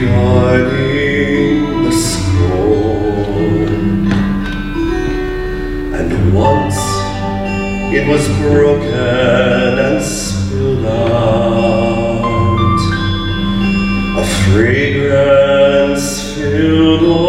regarding the scroll. And once it was broken and spilled out, a fragrance filled the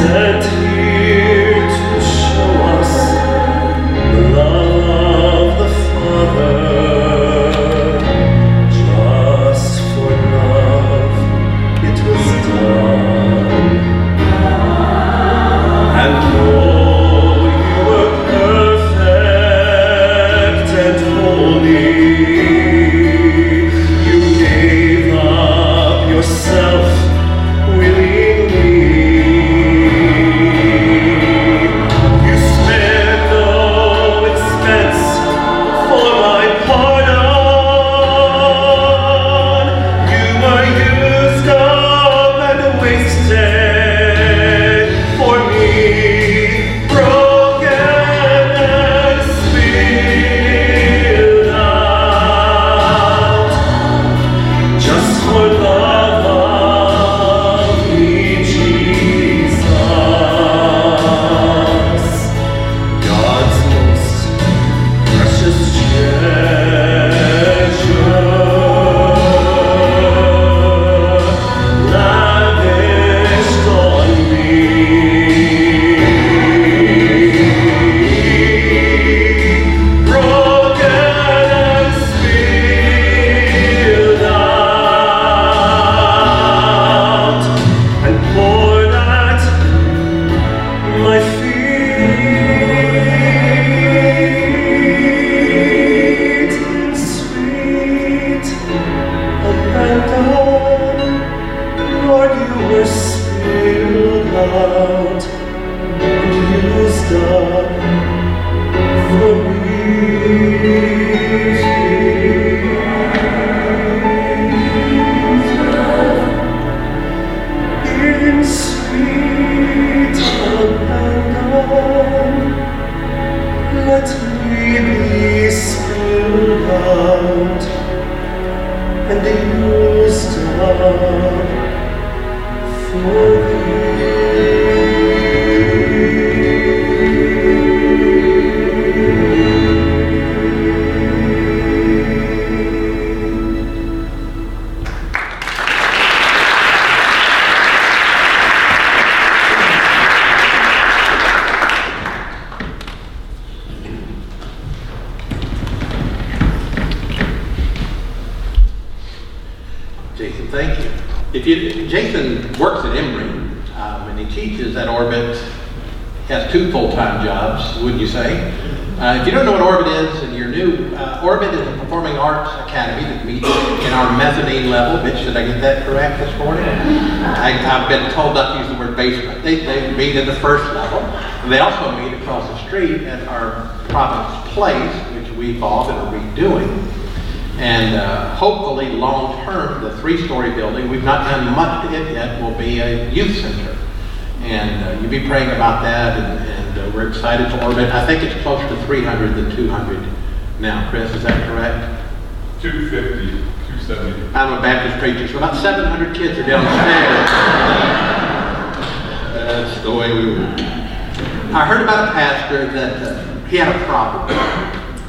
Sent thank you. If you, Jason works at Emory, um, and he teaches at Orbit. Has two full-time jobs, wouldn't you say? Uh, if you don't know what Orbit is and you're new, uh, Orbit is a performing arts academy that meets in our mezzanine level. Mitch, did I get that correct this morning? I, I've been told not to use the word basement. They, they meet in the first level. They also meet across the street at our Providence Place, which we bought and are redoing. And uh, hopefully, long term, the three story building, we've not done much to it yet, will be a youth center. And uh, you'll be praying about that, and, and uh, we're excited for Orbit. I think it's closer to 300 than 200 now. Chris, is that correct? 250, 270. I'm a Baptist preacher, so about 700 kids are downstairs. That's the way we work. I heard about a pastor that uh, he had a problem.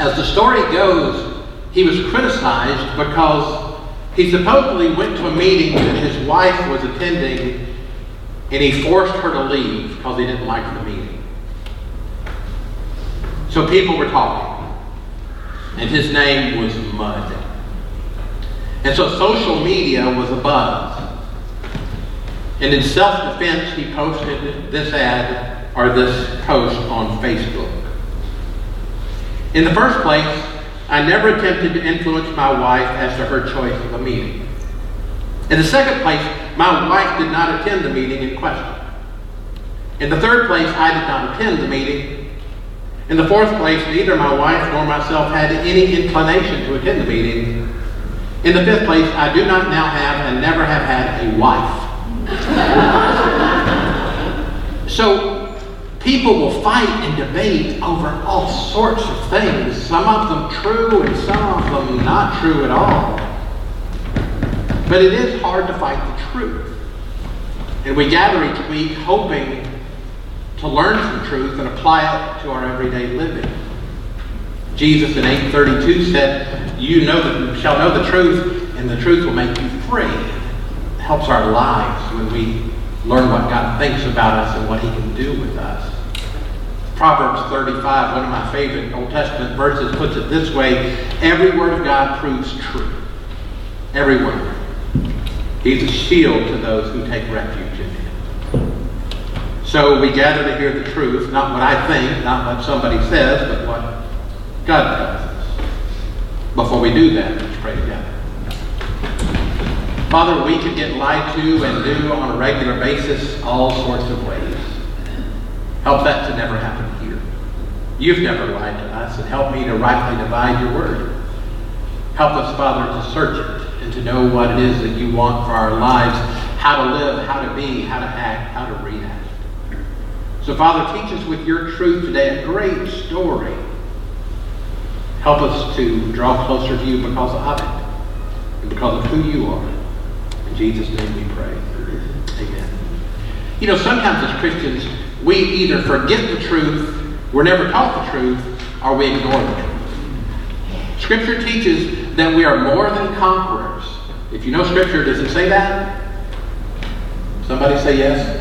As the story goes, he was criticized because he supposedly went to a meeting that his wife was attending and he forced her to leave because he didn't like the meeting. So people were talking, and his name was Mud. And so social media was a buzz. And in self defense, he posted this ad or this post on Facebook. In the first place, I never attempted to influence my wife as to her choice of a meeting. In the second place, my wife did not attend the meeting in question. In the third place, I did not attend the meeting. In the fourth place, neither my wife nor myself had any inclination to attend the meeting. In the fifth place, I do not now have and never have had a wife. so, people will fight and debate over all sorts of things, some of them true and some of them not true at all. But it is hard to fight the truth. And we gather each week hoping to learn some truth and apply it to our everyday living. Jesus in 832 said, You know that shall know the truth, and the truth will make you free. It helps our lives when we learn what God thinks about us and what He can do with us. Proverbs 35, one of my favorite Old Testament verses, puts it this way Every word of God proves true. Every word. He's a shield to those who take refuge in him. So we gather to hear the truth, not what I think, not what somebody says, but what God tells us. Before we do that, let's pray together. Father, we could get lied to and do on a regular basis all sorts of ways. Help that to never happen. You've never lied to us, and help me to rightly divide your word. Help us, Father, to search it and to know what it is that you want for our lives, how to live, how to be, how to act, how to react. So, Father, teach us with your truth today a great story. Help us to draw closer to you because of it and because of who you are. In Jesus' name we pray. Amen. You know, sometimes as Christians, we either forget the truth, we're never taught the truth, or we ignore the truth. Scripture teaches that we are more than conquerors. If you know Scripture, does it say that? Somebody say yes?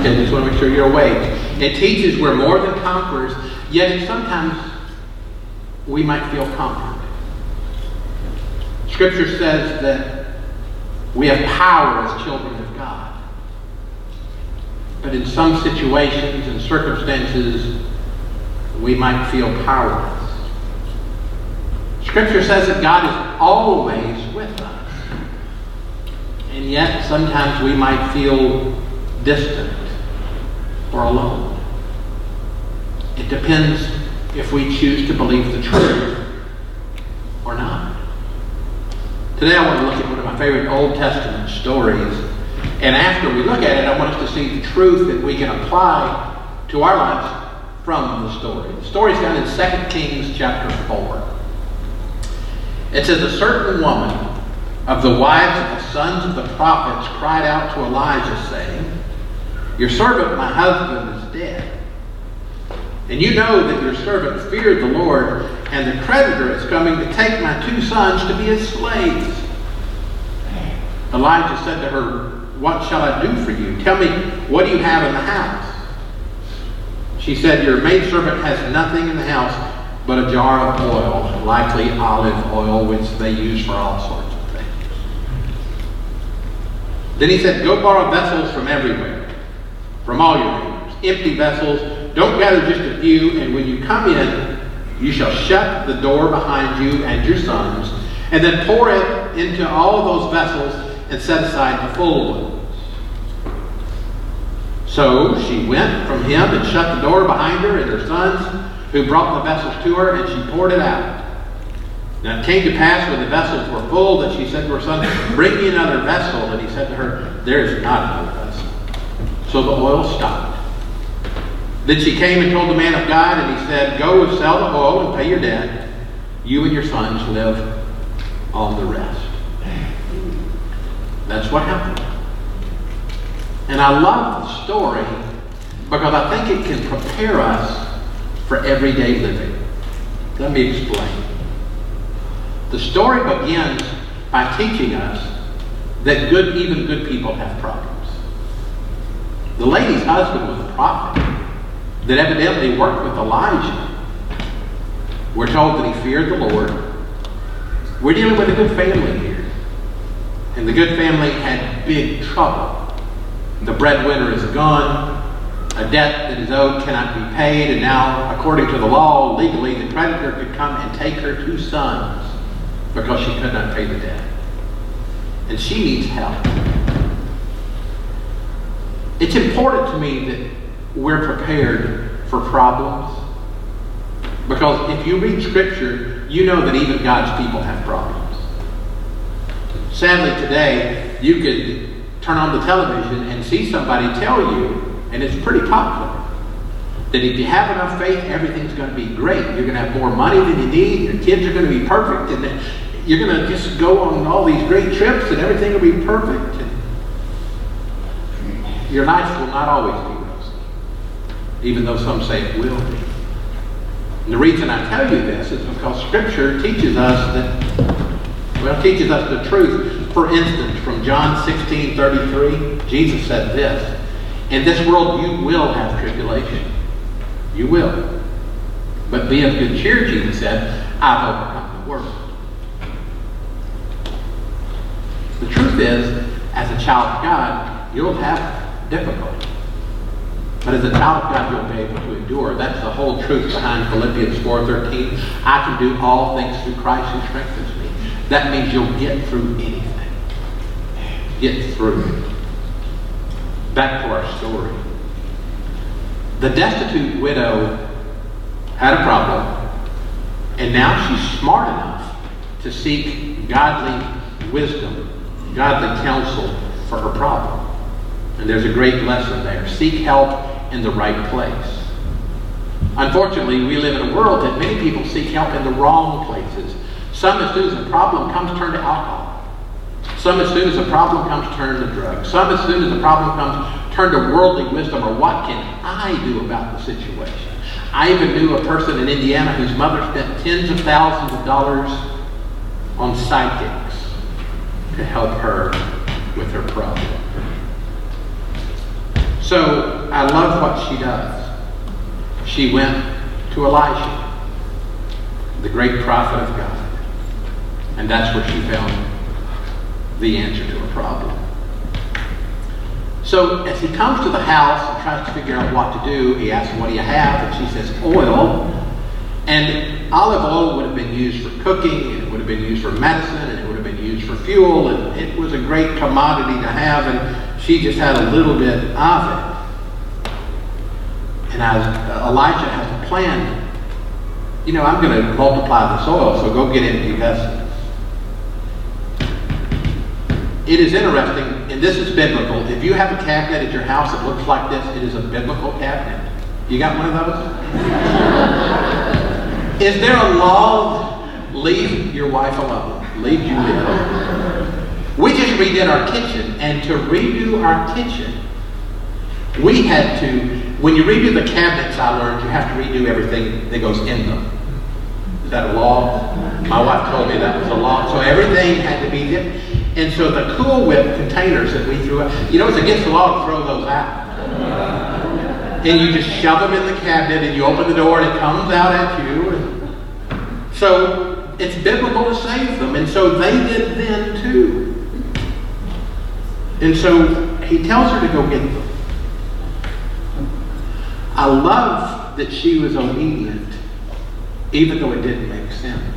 Okay, just want to make sure you're awake. It teaches we're more than conquerors, yet sometimes we might feel conquered. Scripture says that we have power as children of God. But in some situations and circumstances, we might feel powerless. Scripture says that God is always with us. And yet, sometimes we might feel distant or alone. It depends if we choose to believe the truth or not. Today, I want to look at one of my favorite Old Testament stories. And after we look at it, I want us to see the truth that we can apply to our lives from the story. The story is found in 2 Kings chapter 4. It says, A certain woman of the wives of the sons of the prophets cried out to Elijah, saying, Your servant, my husband, is dead. And you know that your servant feared the Lord, and the creditor is coming to take my two sons to be his slaves. Elijah said to her, What shall I do for you? Tell me, what do you have in the house? She said, Your maidservant has nothing in the house but a jar of oil, likely olive oil, which they use for all sorts of things. Then he said, Go borrow vessels from everywhere, from all your neighbors, empty vessels. Don't gather just a few, and when you come in, you shall shut the door behind you and your sons, and then pour it into all those vessels and set aside the full ones. So she went from him and shut the door behind her and her sons, who brought the vessels to her, and she poured it out. Now it came to pass when the vessels were full that she said to her son, Bring me another vessel. And he said to her, There is not another vessel. So the oil stopped. Then she came and told the man of God, and he said, Go and sell the oil and pay your debt. You and your sons live on the rest. That's what happened. And I love the story because I think it can prepare us for everyday living. Let me explain. The story begins by teaching us that good, even good people have problems. The lady's husband was a prophet that evidently worked with Elijah. We're told that he feared the Lord. We're dealing with a good family here. And the good family had big trouble. The breadwinner is gone. A debt that is owed cannot be paid. And now, according to the law, legally, the creditor could come and take her two sons because she could not pay the debt. And she needs help. It's important to me that we're prepared for problems. Because if you read Scripture, you know that even God's people have problems. Sadly, today, you could turn on the television and see somebody tell you, and it's pretty popular, that if you have enough faith, everything's going to be great. You're going to have more money than you need, your kids are going to be perfect, and you're going to just go on all these great trips, and everything will be perfect. Your life will not always be rosy, even though some say it will be. And the reason I tell you this is because Scripture teaches us that, well, teaches us the truth. For instance, from John 16 33, Jesus said this In this world you will have tribulation. You will. But be of good cheer, Jesus said, I've overcome the world. The truth is, as a child of God, you'll have difficulty. But as a child of God, you'll be able to endure. That's the whole truth behind Philippians 4.13. I can do all things through Christ who strengthens me. That means you'll get through anything. Get through. Back to our story. The destitute widow had a problem, and now she's smart enough to seek godly wisdom, godly counsel for her problem. And there's a great lesson there. Seek help in the right place. Unfortunately, we live in a world that many people seek help in the wrong places. Some, as soon as a problem comes, turn to alcohol. Some, as soon as a problem comes, turn to drugs. Some, as soon as a problem comes, turn to worldly wisdom or what can I do about the situation. I even knew a person in Indiana whose mother spent tens of thousands of dollars on psychics to help her with her problem. So I love what she does. She went to Elijah, the great prophet of God. And that's where she found the answer to a problem. So as he comes to the house and tries to figure out what to do, he asks, What do you have? And she says, Oil. And olive oil would have been used for cooking, and it would have been used for medicine, and it would have been used for fuel, and it was a great commodity to have, and she just had a little bit of it. And as Elijah has a plan, you know, I'm going to multiply this oil, so go get empty vessels. It is interesting, and this is biblical. If you have a cabinet at your house that looks like this, it is a biblical cabinet. You got one of those? is there a law? Leave your wife alone. Leave Julia alone. We just redid our kitchen, and to redo our kitchen, we had to, when you redo the cabinets, I learned you have to redo everything that goes in them. Is that a law? My wife told me that was a law. So everything had to be different. And so the Cool Whip containers that we threw out, you know, it's against the law to throw those out. And you just shove them in the cabinet and you open the door and it comes out at you. So it's biblical to save them. And so they did then too. And so he tells her to go get them. I love that she was obedient, even though it didn't make sense.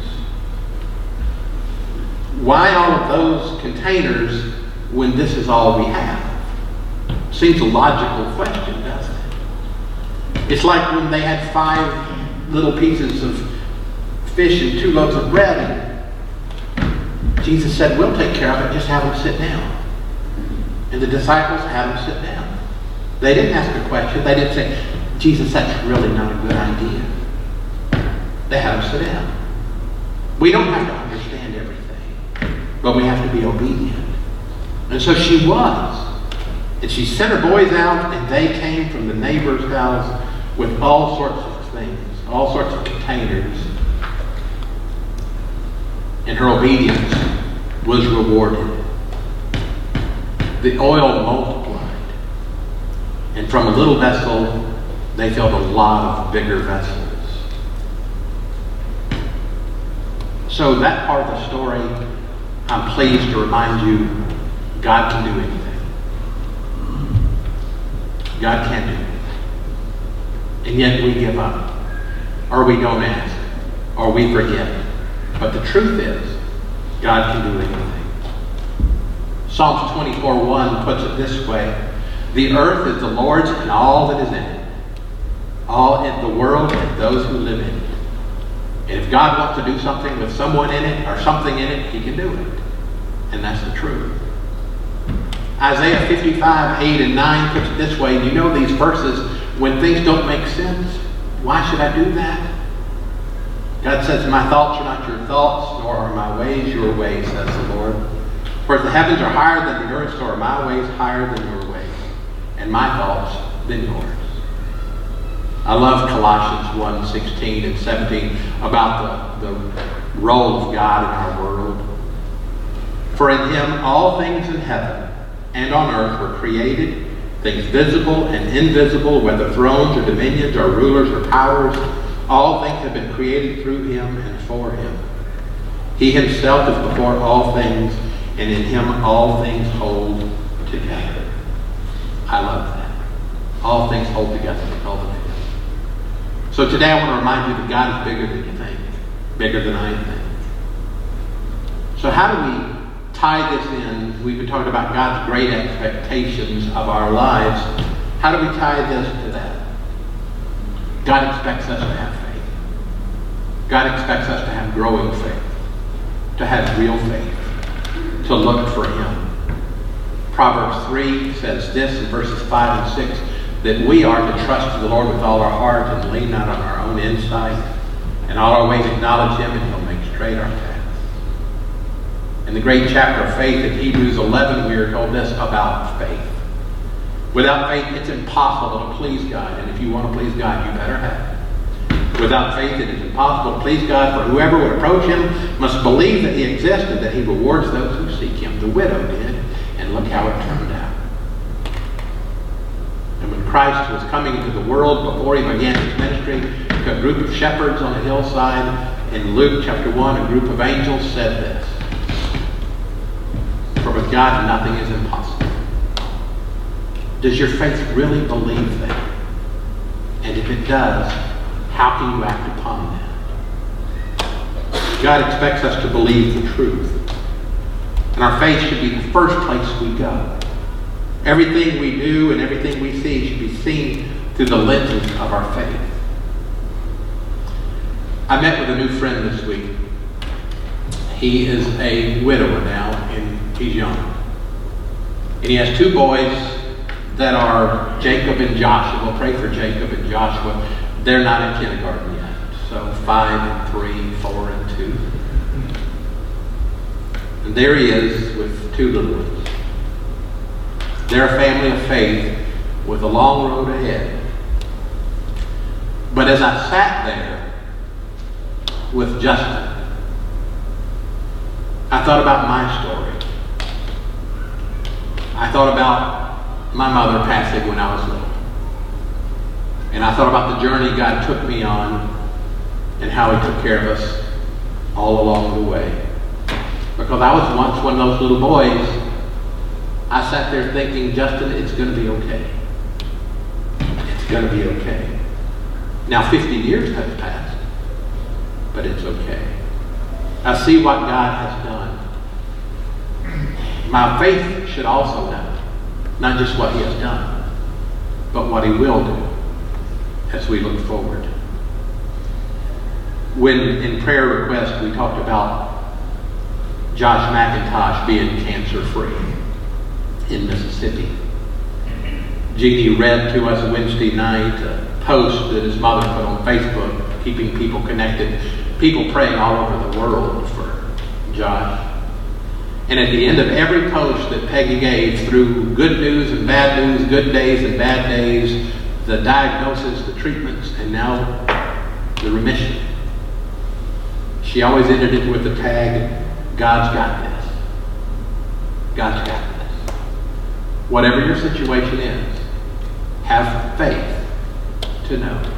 Why all of those containers when this is all we have? Seems a logical question, doesn't it? It's like when they had five little pieces of fish and two loaves of bread. And Jesus said, We'll take care of it, just have them sit down. And the disciples had them sit down. They didn't ask a question. They didn't say, Jesus, that's really not a good idea. They had them sit down. We don't have to but we have to be obedient. And so she was. And she sent her boys out, and they came from the neighbor's house with all sorts of things, all sorts of containers. And her obedience was rewarded. The oil multiplied. And from a little vessel, they filled a lot of bigger vessels. So that part of the story, I'm pleased to remind you, God can do anything. God can do anything. And yet we give up. Or we don't ask. Or we forget. But the truth is, God can do anything. Psalms 24 1 puts it this way The earth is the Lord's and all that is in it, all in the world and those who live in it. And if God wants to do something with someone in it or something in it, He can do it. And that's the truth. Isaiah 55, 8 and 9 puts it this way. You know these verses, when things don't make sense, why should I do that? God says, My thoughts are not your thoughts, nor are my ways your ways, says the Lord. For if the heavens are higher than the earth, so are my ways higher than your ways, and my thoughts than yours. I love Colossians 1, 16 and 17 about the, the role of God in our world. For in him all things in heaven and on earth were created, things visible and invisible, whether thrones or dominions or rulers or powers. All things have been created through him and for him. He himself is before all things, and in him all things hold together. I love that. All things hold together. So today I want to remind you that God is bigger than you think, bigger than I think. So how do we tie this in, we've been talking about God's great expectations of our lives. How do we tie this to that? God expects us to have faith. God expects us to have growing faith, to have real faith, to look for Him. Proverbs 3 says this in verses 5 and 6 that we are to trust the Lord with all our heart and lean not on our own insight. And all our ways acknowledge Him, and He'll make straight our path. In the great chapter of faith in Hebrews 11, we are told this about faith. Without faith, it's impossible to please God. And if you want to please God, you better have it. Without faith, it is impossible to please God, for whoever would approach him must believe that he exists and that he rewards those who seek him. The widow did, and look how it turned. And when Christ was coming into the world, before he began his ministry, a group of shepherds on a hillside, in Luke chapter 1, a group of angels said this for with God, nothing is impossible. Does your faith really believe that? And if it does, how can you act upon that? God expects us to believe the truth. And our faith should be the first place we go. Everything we do and everything we see should be seen through the lenses of our faith. I met with a new friend this week. He is a widower now and He's young. And he has two boys that are Jacob and Joshua. Pray for Jacob and Joshua. They're not in kindergarten yet. So five and three, four and two. And there he is with two little ones. They're a family of faith with a long road ahead. But as I sat there with Justin, I thought about my story. I thought about my mother passing when I was little. And I thought about the journey God took me on and how He took care of us all along the way. Because I was once one of those little boys. I sat there thinking, Justin, it's going to be okay. It's going to be okay. Now, 50 years have passed, but it's okay. I see what God has done. My faith should also know Not just what he has done, but what he will do as we look forward. When in prayer request we talked about Josh McIntosh being cancer free in Mississippi. Jeannie read to us Wednesday night a post that his mother put on Facebook, keeping people connected, people praying all over the world for Josh. And at the end of every post that Peggy gave, through good news and bad news, good days and bad days, the diagnosis, the treatments, and now the remission, she always ended it with the tag, God's got this. God's got this. Whatever your situation is, have faith to know